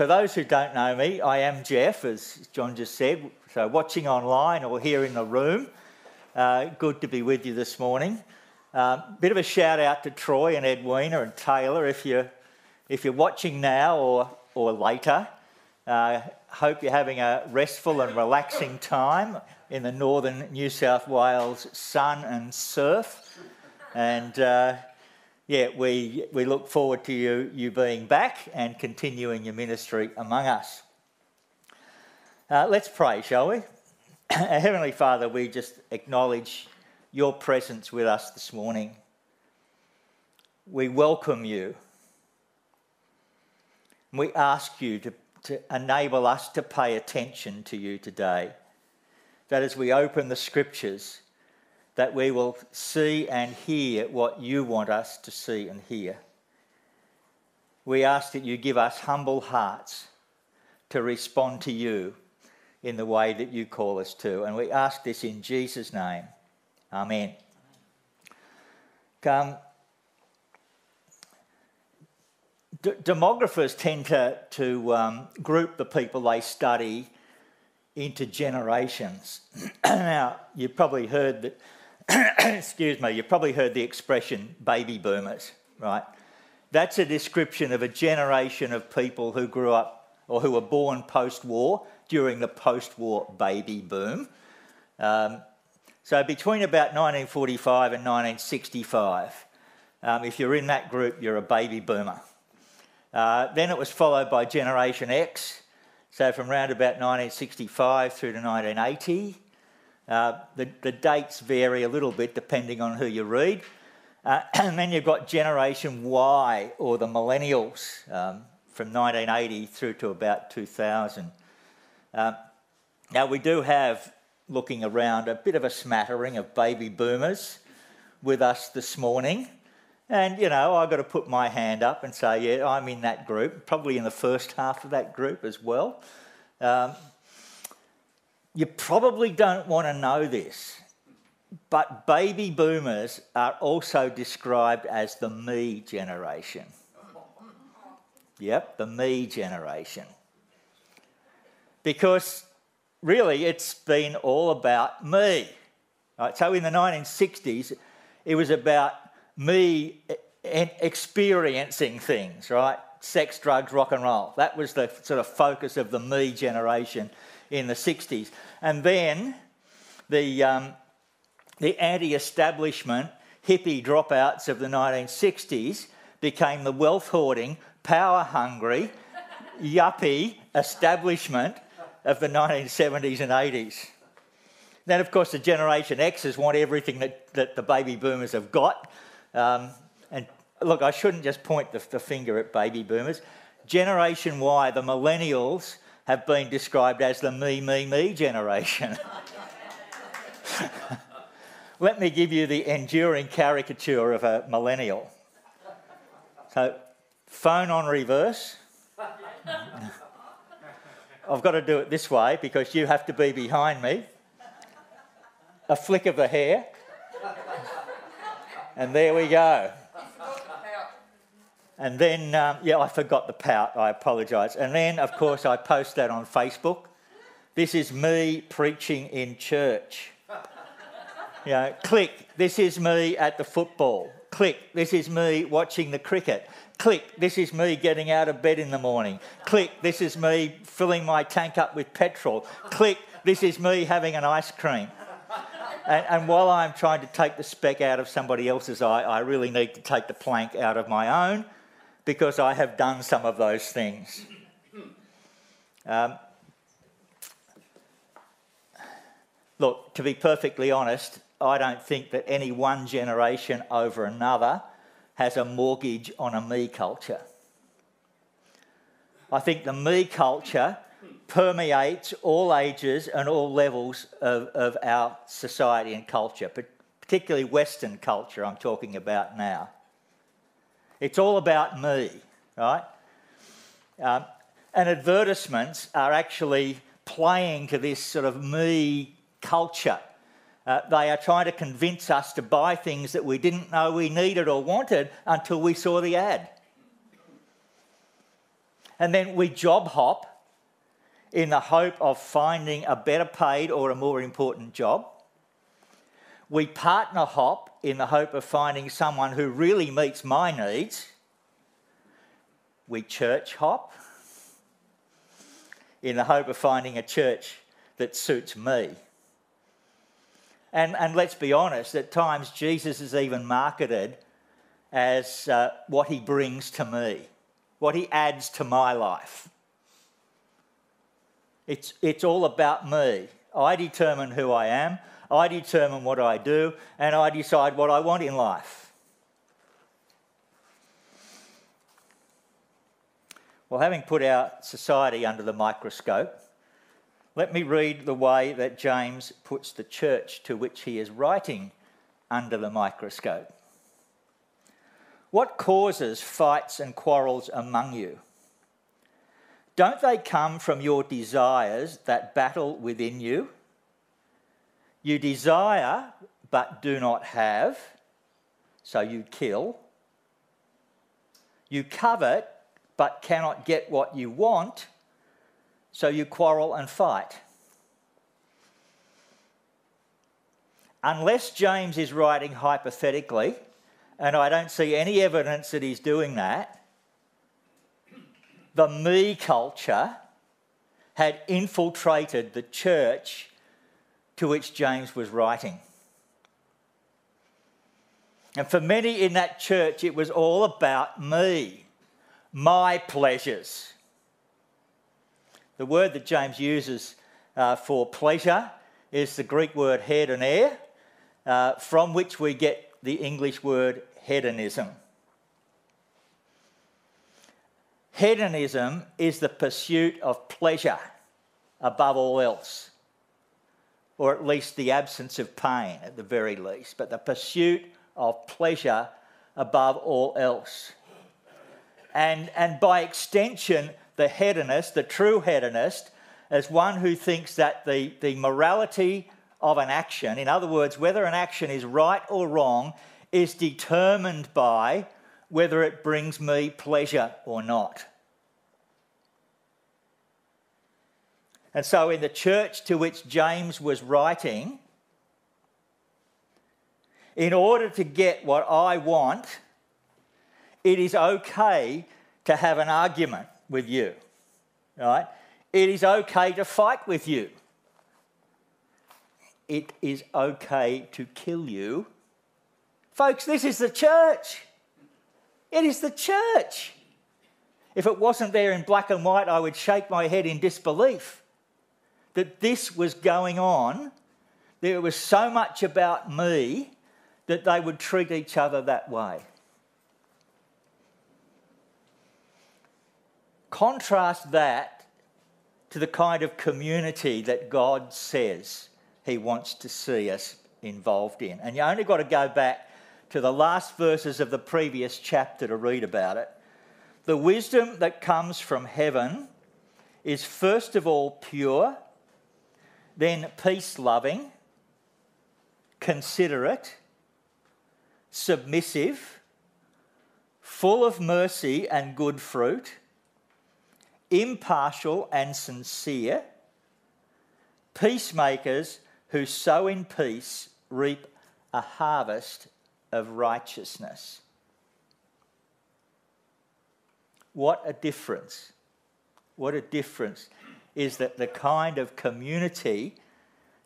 for those who don't know me, I am Jeff, as John just said. So, watching online or here in the room, uh, good to be with you this morning. Uh, bit of a shout out to Troy and Edwina and Taylor if you're, if you're watching now or, or later. Uh, hope you're having a restful and relaxing time in the northern New South Wales sun and surf. And uh, yeah, we, we look forward to you, you being back and continuing your ministry among us. Uh, let's pray, shall we? Heavenly Father, we just acknowledge your presence with us this morning. We welcome you. We ask you to, to enable us to pay attention to you today. That as we open the scriptures, that we will see and hear what you want us to see and hear. We ask that you give us humble hearts to respond to you in the way that you call us to. And we ask this in Jesus' name. Amen. Um, d- demographers tend to, to um, group the people they study into generations. now, you've probably heard that excuse me, you've probably heard the expression baby boomers, right? That's a description of a generation of people who grew up or who were born post war during the post war baby boom. Um, so between about 1945 and 1965, um, if you're in that group, you're a baby boomer. Uh, then it was followed by Generation X, so from around about 1965 through to 1980. Uh, the, the, dates vary a little bit depending on who you read. Uh, and then you've got Generation Y or the Millennials um, from 1980 through to about 2000. Uh, now, we do have, looking around, a bit of a smattering of baby boomers with us this morning. And, you know, I've got to put my hand up and say, yeah, I'm in that group, probably in the first half of that group as well. Um, you probably don't want to know this, but baby boomers are also described as the me generation. Yep, the me generation. Because really it's been all about me. Right? So in the 1960s, it was about me eh, and experiencing things, right? Sex, drugs, rock and roll. That was the sort of focus of the me generation in the 60s. And then the, um, the anti establishment hippie dropouts of the 1960s became the wealth hoarding, power hungry, yuppie establishment of the 1970s and 80s. Then, of course, the Generation Xers want everything that, that the baby boomers have got. Um, and look, I shouldn't just point the, the finger at baby boomers. Generation Y, the millennials, have been described as the me, me, me generation. Let me give you the enduring caricature of a millennial. So, phone on reverse. I've got to do it this way because you have to be behind me. A flick of the hair. And there we go. And then, um, yeah, I forgot the pout. I apologise. And then, of course, I post that on Facebook. This is me preaching in church. You know, click, this is me at the football. Click, this is me watching the cricket. Click, this is me getting out of bed in the morning. Click, this is me filling my tank up with petrol. Click, this is me having an ice cream. And, and, while I'm trying to take the speck out of somebody else's eye, I really need to take the plank out of my own because I have done some of those things. Um, look, to be perfectly honest, I don't think that any one generation over another has a mortgage on a me culture. I think the me culture permeates all ages and all levels of, of our society and culture, particularly Western culture, I'm talking about now. It's all about me, right? Um, and advertisements are actually playing to this sort of me culture. Uh, they are trying to convince us to buy things that we didn't know we needed or wanted until we saw the ad. And then we job hop in the hope of finding a better paid or a more important job. We partner hop in the hope of finding someone who really meets my needs. We church hop in the hope of finding a church that suits me. And, and let's be honest, at times Jesus is even marketed as uh, what he brings to me, what he adds to my life. It's, it's all about me. I determine who I am, I determine what I do, and I decide what I want in life. Well, having put our society under the microscope, let me read the way that James puts the church to which he is writing under the microscope. What causes fights and quarrels among you? Don't they come from your desires that battle within you? You desire but do not have, so you kill. You covet but cannot get what you want, so you quarrel and fight. Unless James is writing hypothetically, and I don't see any evidence that he's doing that, the me culture had infiltrated the church to which James was writing. And for many in that church, it was all about me, my pleasures. The word that James uses uh, for pleasure is the Greek word hedonia, uh, from which we get the English word hedonism. Hedonism is the pursuit of pleasure above all else, or at least the absence of pain at the very least, but the pursuit of pleasure above all else. And, and by extension, the hedonist, the true hedonist, as one who thinks that the, the morality of an action, in other words, whether an action is right or wrong, is determined by whether it brings me pleasure or not. And so, in the church to which James was writing, in order to get what I want, it is okay to have an argument with you, right? It is okay to fight with you. It is okay to kill you. Folks, this is the church. It is the church. If it wasn't there in black and white, I would shake my head in disbelief that this was going on. There was so much about me that they would treat each other that way. Contrast that to the kind of community that God says He wants to see us involved in. And you only got to go back to the last verses of the previous chapter to read about it. The wisdom that comes from heaven is first of all pure, then peace loving, considerate, submissive, full of mercy and good fruit impartial and sincere, peacemakers who sow in peace reap a harvest of righteousness. What a difference! What a difference is that the kind of community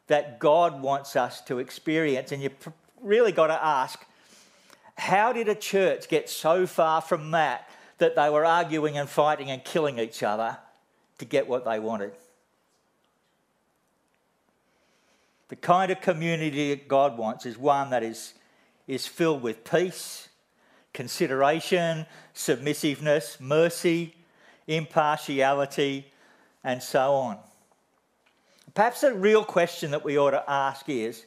that God wants us to experience. And you've really got to ask how did a church get so far from that that they were arguing and fighting and killing each other to get what they wanted. The kind of community that God wants is one that is, is filled with peace, consideration, submissiveness, mercy, impartiality, and so on. Perhaps a real question that we ought to ask is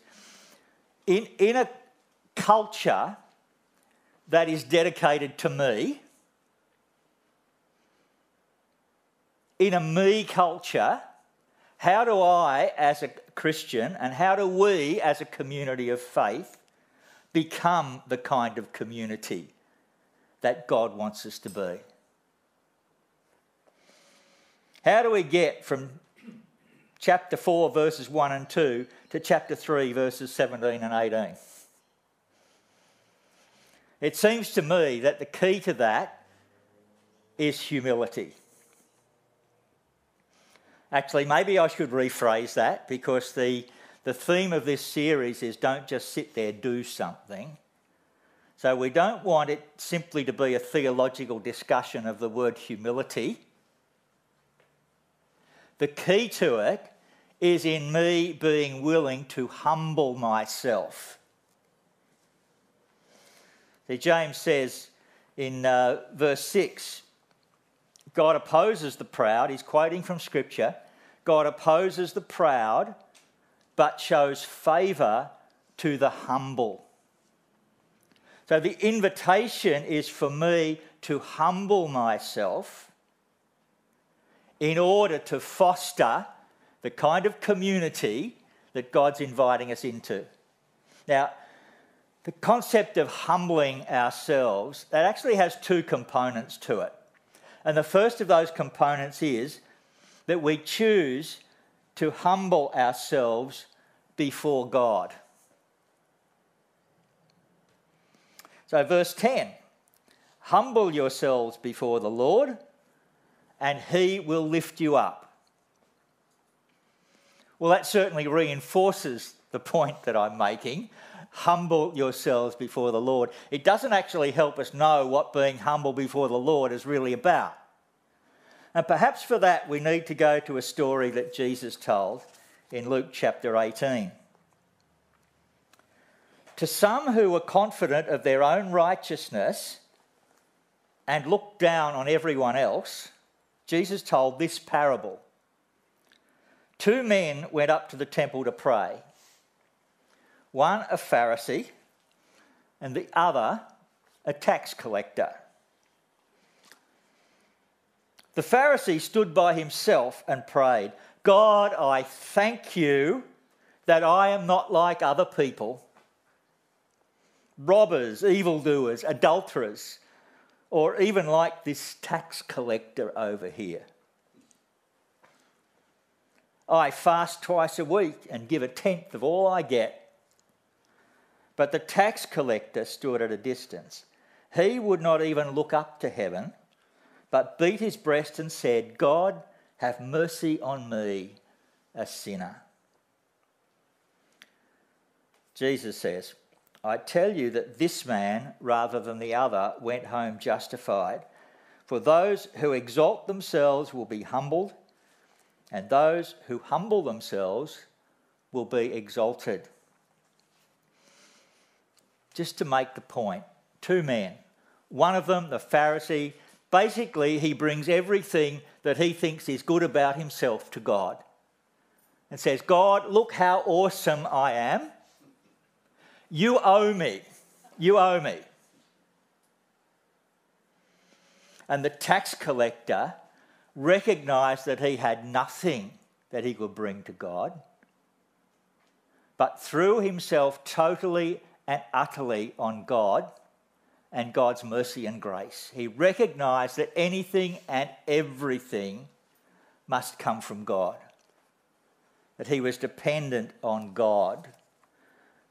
in, in a culture that is dedicated to me, in a me culture, how do I, as a Christian, and how do we, as a community of faith, become the kind of community that God wants us to be? How do we get from chapter 4, verses 1 and 2 to chapter 3, verses 17 and 18? It seems to me that the key to that is humility. Actually, maybe I should rephrase that because the, the theme of this series is don't just sit there, do something. So we don't want it simply to be a theological discussion of the word humility. The key to it is in me being willing to humble myself. See, James says in uh, verse 6 God opposes the proud. He's quoting from Scripture. God opposes the proud, but shows favour to the humble. So the invitation is for me to humble myself in order to foster the kind of community that God's inviting us into. Now, the concept of humbling ourselves, that actually has two components to it. And the first of those components is that we choose to humble ourselves before God. So, verse 10 Humble yourselves before the Lord, and he will lift you up. Well, that certainly reinforces the point that I'm making. Humble yourselves before the Lord. It doesn't actually help us know what being humble before the Lord is really about. And perhaps for that, we need to go to a story that Jesus told in Luke chapter 18. To some who were confident of their own righteousness and looked down on everyone else, Jesus told this parable. Two men went up to the temple to pray one a Pharisee and the other a tax collector. The Pharisee stood by himself and prayed, God, I thank you that I am not like other people robbers, evildoers, adulterers, or even like this tax collector over here. I fast twice a week and give a tenth of all I get. But the tax collector stood at a distance. He would not even look up to heaven, but beat his breast and said, God, have mercy on me, a sinner. Jesus says, I tell you that this man, rather than the other, went home justified. For those who exalt themselves will be humbled, and those who humble themselves will be exalted. Just to make the point, two men. One of them, the Pharisee, basically he brings everything that he thinks is good about himself to God and says, God, look how awesome I am. You owe me. You owe me. And the tax collector recognized that he had nothing that he could bring to God, but threw himself totally and utterly on God and God's mercy and grace. He recognized that anything and everything must come from God, that he was dependent on God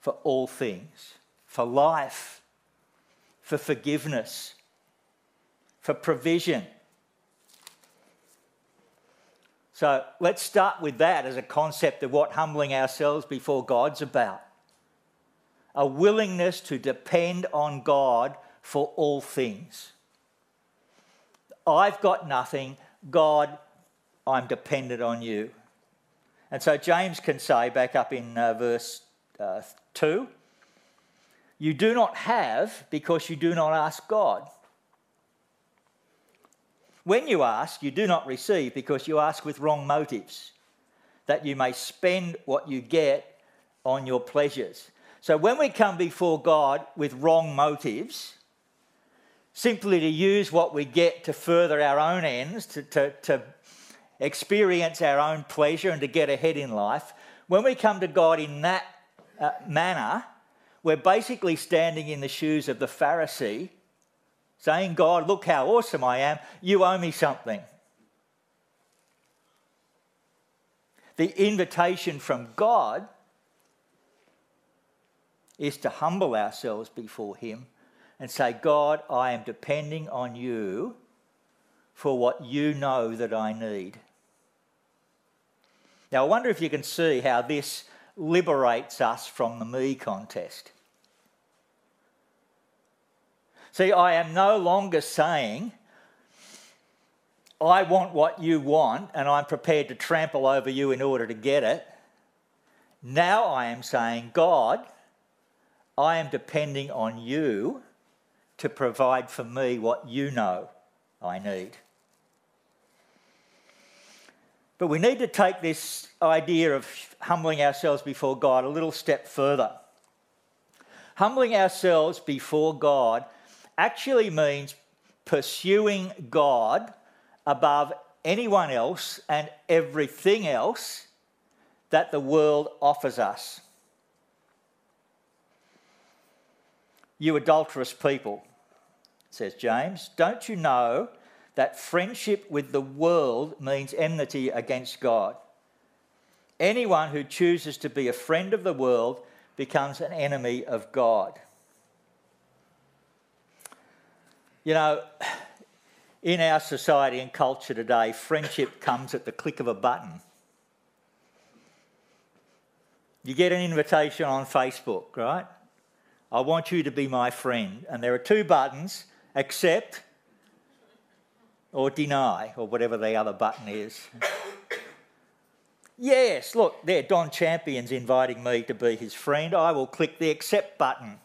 for all things for life, for forgiveness, for provision. So let's start with that as a concept of what humbling ourselves before God's about. A willingness to depend on God for all things. I've got nothing. God, I'm dependent on you. And so James can say, back up in uh, verse uh, 2 You do not have because you do not ask God. When you ask, you do not receive because you ask with wrong motives, that you may spend what you get on your pleasures. So when we come before God with wrong motives, simply to use what we get to further our own ends, to, to, to experience our own pleasure and to get ahead in life, when we come to God in that uh, manner, we're basically standing in the shoes of the Pharisee, saying, God, look how awesome I am. You owe me something. The invitation from God is to humble ourselves before Him and say, God, I am depending on you for what you know that I need. Now, I wonder if you can see how this liberates us from the me contest. See, I am no longer saying, I want what you want and I'm prepared to trample over you in order to get it. Now I am saying, God, I am depending on you to provide for me what you know I need. But we need to take this idea of humbling ourselves before God a little step further. Humbling ourselves before God actually means pursuing God above anyone else and everything else that the world offers us. You adulterous people, says James, don't you know that friendship with the world means enmity against God? Anyone who chooses to be a friend of the world becomes an enemy of God. You know, in our society and culture today, friendship comes at the click of a button. You get an invitation on Facebook, right? I want you to be my friend. And there are two buttons accept or deny, or whatever the other button is. yes, look, there, Don Champion's inviting me to be his friend. I will click the accept button.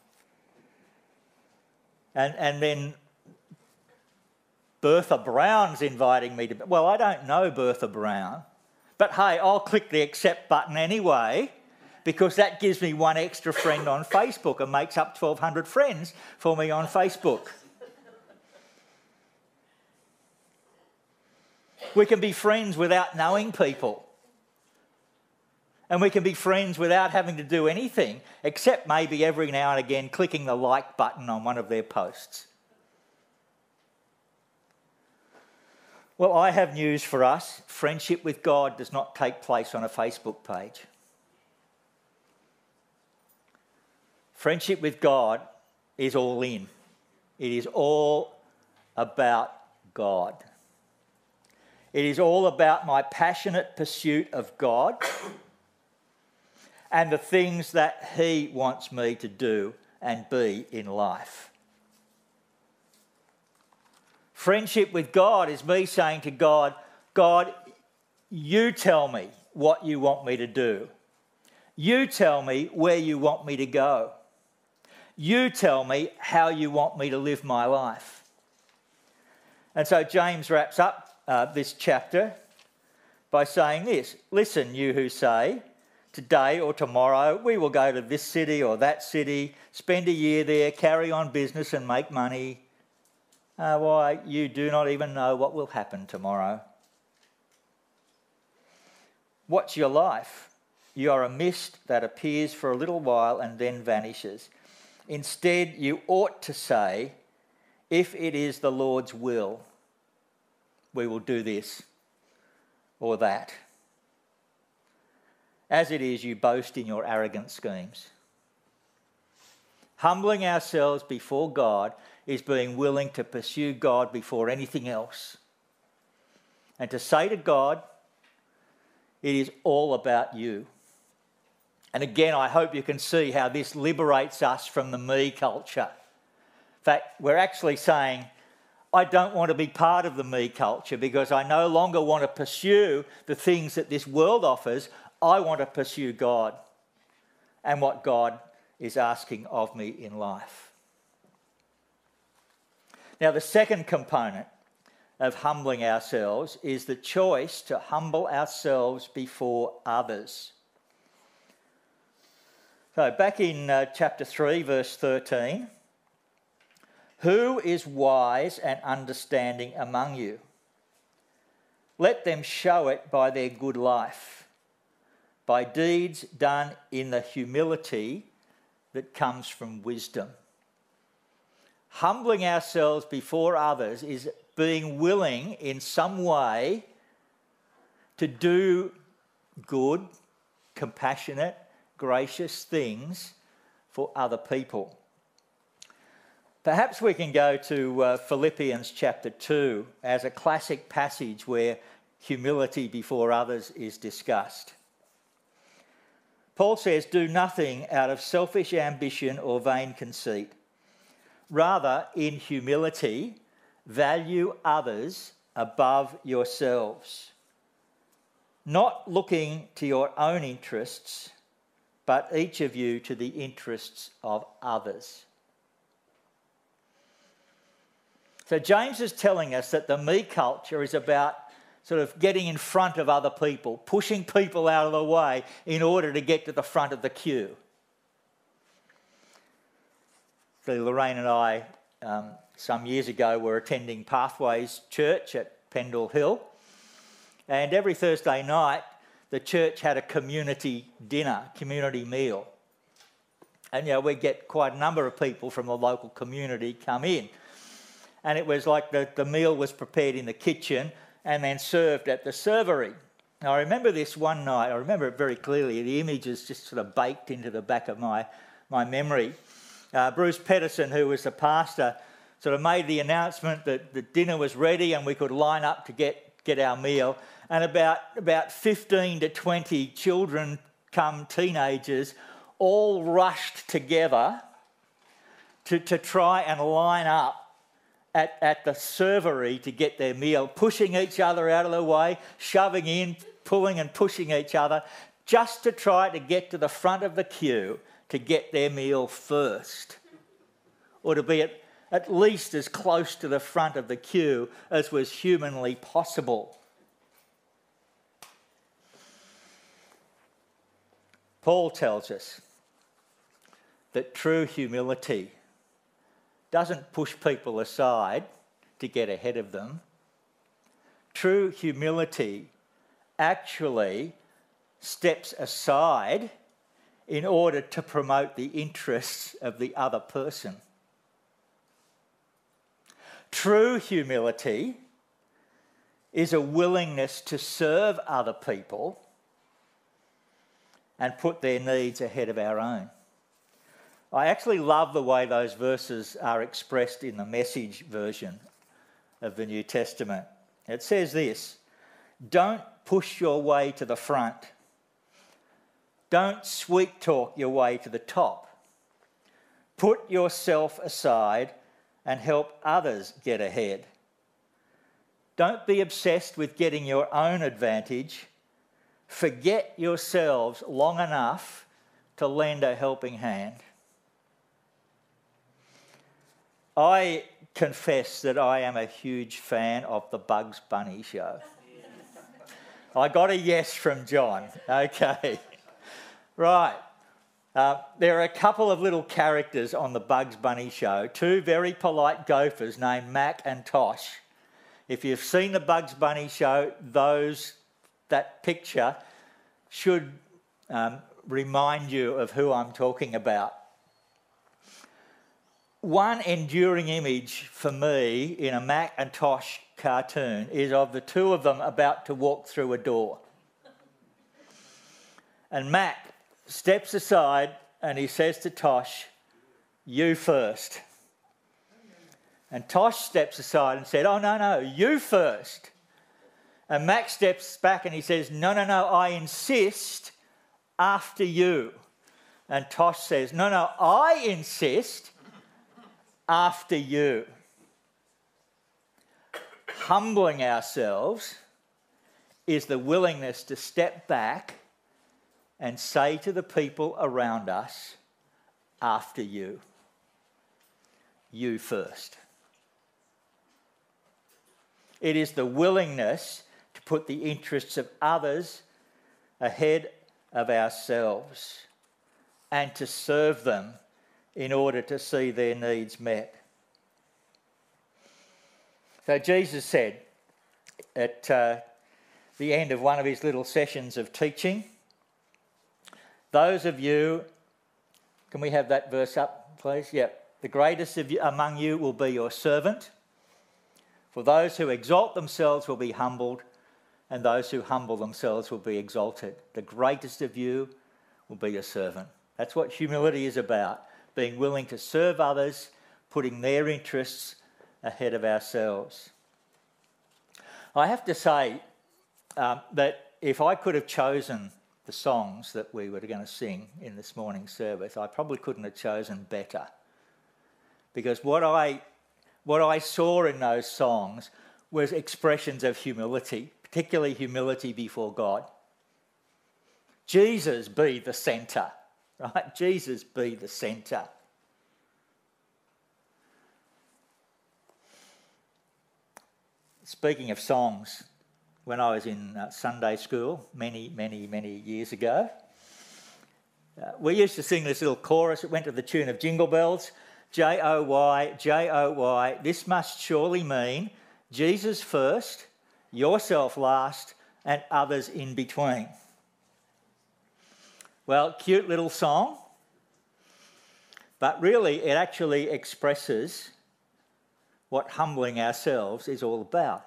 And, and then Bertha Brown's inviting me to. Well, I don't know Bertha Brown, but hey, I'll click the accept button anyway because that gives me one extra friend on Facebook and makes up 1,200 friends for me on Facebook. We can be friends without knowing people. And we can be friends without having to do anything, except maybe every now and again clicking the like button on one of their posts. Well, I have news for us. Friendship with God does not take place on a Facebook page. Friendship with God is all in, it is all about God. It is all about my passionate pursuit of God and the things that He wants me to do and be in life. Friendship with God is me saying to God, God, you tell me what you want me to do. You tell me where you want me to go. You tell me how you want me to live my life. And so James wraps up uh, this chapter by saying this Listen, you who say, today or tomorrow we will go to this city or that city, spend a year there, carry on business and make money uh, why, you do not even know what will happen tomorrow. What's your life? You are a mist that appears for a little while and then vanishes. Instead, you ought to say, if it is the Lord's will, we will do this or that. As it is, you boast in your arrogant schemes. Humbling ourselves before God is being willing to pursue God before anything else. And to say to God, it is all about you. And again, I hope you can see how this liberates us from the me culture. In fact, we're actually saying, I don't want to be part of the me culture because I no longer want to pursue the things that this world offers. I want to pursue God and what God is asking of me in life. Now, the second component of humbling ourselves is the choice to humble ourselves before others. So, back in uh, chapter 3, verse 13, who is wise and understanding among you? Let them show it by their good life, by deeds done in the humility that comes from wisdom humbling ourselves before others is being willing in some way to do good, compassionate, gracious things for other people. Perhaps we can go to uh, Philippians chapter 2 as a classic passage where humility before others is discussed. Paul says, Do nothing out of selfish ambition or vain conceit. Rather, in humility, value others above yourselves, not looking to your own interests, but each of you to the interests of others. So James is telling us that the me culture is about sort of getting in front of other people, pushing people out of the way in order to get to the front of the queue. So Lorraine and I, um, some years ago, were attending Pathways Church at Pendle Hill. And every Thursday night, the church had a community dinner, community meal. And you know, we get quite a number of people from the local community come in and it was like the, the meal was prepared in the kitchen and then served at the servery. Now, I remember this one night, I remember it very clearly. The image is just sort of baked into the back of my, my memory. Uh, Bruce Pedersen, who was the pastor, sort of made the announcement that the dinner was ready and we could line up to get, get our meal. And about, about 15 to 20 children, come teenagers, all rushed together to, to try and line up at, at the servery to get their meal, pushing each other out of the way, shoving in, pulling and pushing each other, just to try to get to the front of the queue to get their meal first, or to be at, at least as close to the front of the queue as was humanly possible. Paul tells us that true humility doesn't push people aside to get ahead of them. True humility actually steps aside in order to promote the interests of the other person. True humility is a willingness to serve other people and put their needs ahead of our own. I actually love the way those verses are expressed in the message version of the New Testament. It says this Don't push your way to the front, don't sweet talk your way to the top. Put yourself aside and help others get ahead. Don't be obsessed with getting your own advantage. Forget yourselves long enough to lend a helping hand. I confess that I am a huge fan of the Bugs Bunny show. I got a yes from John. Okay. Right. Uh, there are a couple of little characters on the Bugs Bunny show, two very polite gophers named Mac and Tosh. If you've seen the Bugs Bunny show, those that picture should um, remind you of who I'm talking about one enduring image for me in a Mac and Tosh cartoon is of the two of them about to walk through a door. And Mac steps aside and he says to Tosh, You first. And Tosh steps aside and said, Oh, no, no, you first. And Mac steps back and he says, No, no, no, I insist after you. And Tosh says, No, no, I insist after you. Humbling ourselves is the willingness to step back and say to the people around us, after you. You first. It is the willingness to put the interests of others ahead of ourselves and to serve them in order to see their needs met. So Jesus said at uh, the end of one of his little sessions of teaching, those of you, can we have that verse up, please? Yep. The greatest of you, among you will be your servant. For those who exalt themselves will be humbled, and those who humble themselves will be exalted. The greatest of you will be a servant. That's what humility is about being willing to serve others, putting their interests ahead of ourselves. I have to say um, that if I could have chosen the songs that we were going to sing in this morning's service, I probably couldn't have chosen better. Because what I, what I saw in those songs was expressions of humility, particularly humility before God. Jesus be the centre, right? Jesus be the centre. Speaking of songs, when I was in uh, Sunday school many, many, many years ago, uh, we used to sing this little chorus. It went to the tune of Jingle Bells J O Y, J O Y. This must surely mean Jesus first, yourself last, and others in between. Well, cute little song, but really it actually expresses what humbling ourselves is all about.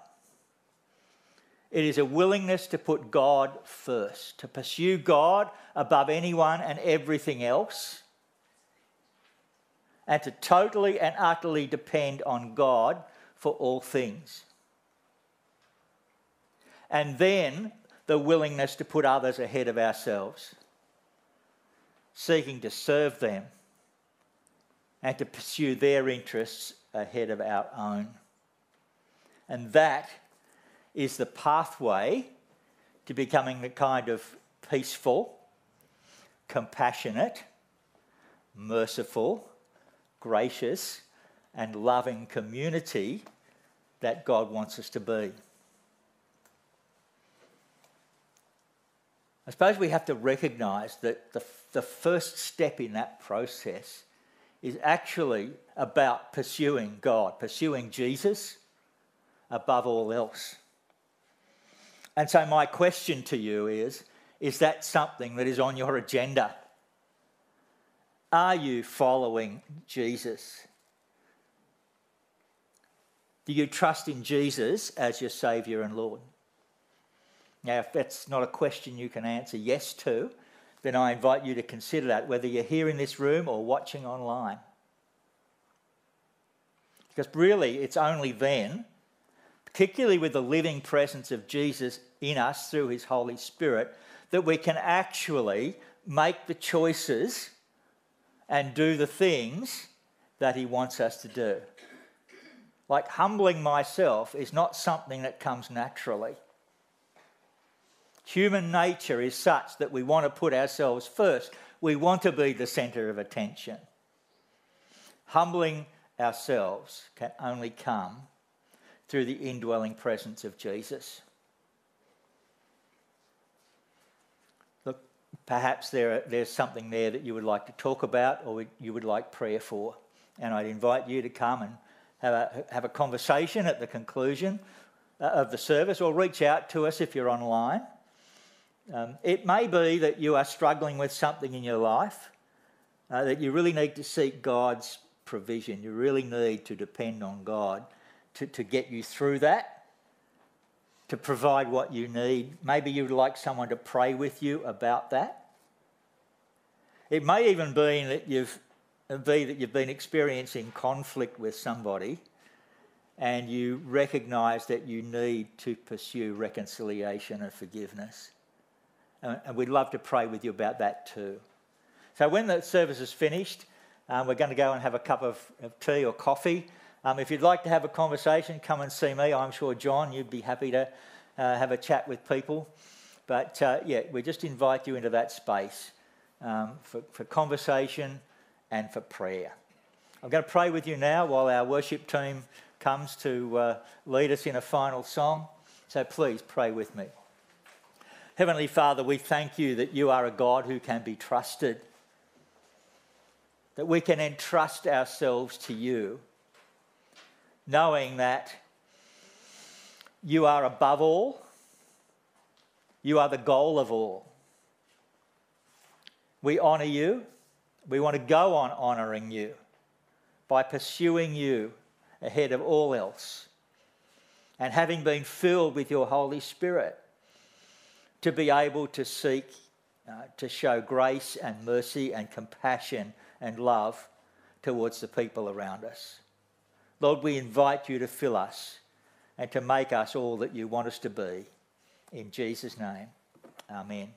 It is a willingness to put God first, to pursue God above anyone and everything else, and to totally and utterly depend on God for all things. And then the willingness to put others ahead of ourselves, seeking to serve them and to pursue their interests ahead of our own. And that is the pathway to becoming the kind of peaceful, compassionate, merciful, gracious, and loving community that God wants us to be. I suppose we have to recognise that the, the first step in that process is actually about pursuing God, pursuing Jesus above all else. And so, my question to you is is that something that is on your agenda? Are you following Jesus? Do you trust in Jesus as your Saviour and Lord? Now, if that's not a question you can answer yes to, then I invite you to consider that, whether you're here in this room or watching online. Because really, it's only then, particularly with the living presence of Jesus in us through his Holy Spirit, that we can actually make the choices and do the things that he wants us to do. Like humbling myself is not something that comes naturally. Human nature is such that we want to put ourselves first. We want to be the centre of attention. Humbling ourselves can only come through the indwelling presence of Jesus. Look, perhaps there, there's something there that you would like to talk about or you would like prayer for. And I'd invite you to come and have a, have a conversation at the conclusion uh, of the service or reach out to us if you're online. Um, it may be that you are struggling with something in your life uh, that you really need to seek God's provision. You really need to depend on God to, to get you through that, to provide what you need. Maybe you would like someone to pray with you about that. It may even be that you've, be that you've been experiencing conflict with somebody and you recognise that you need to pursue reconciliation and forgiveness. And we'd love to pray with you about that too. So when the service is finished, um, we're going to go and have a cup of, tea or coffee. Um, if you'd like to have a conversation, come and see me. I'm sure, John, you'd be happy to uh, have a chat with people. But uh, yeah, we just invite you into that space um, for, for conversation and for prayer. I'm going to pray with you now while our worship team comes to uh, lead us in a final song. So please pray with me. Heavenly Father, we thank you that you are a God who can be trusted that we can entrust ourselves to you, knowing that you are above all, you are the goal of all. We honour you. We want to go on honouring you by pursuing you ahead of all else. And having been filled with your Holy Spirit, to be able to seek uh, to show grace and mercy and compassion and love towards the people around us. Lord, we invite you to fill us and to make us all that you want us to be. In Jesus' name, amen.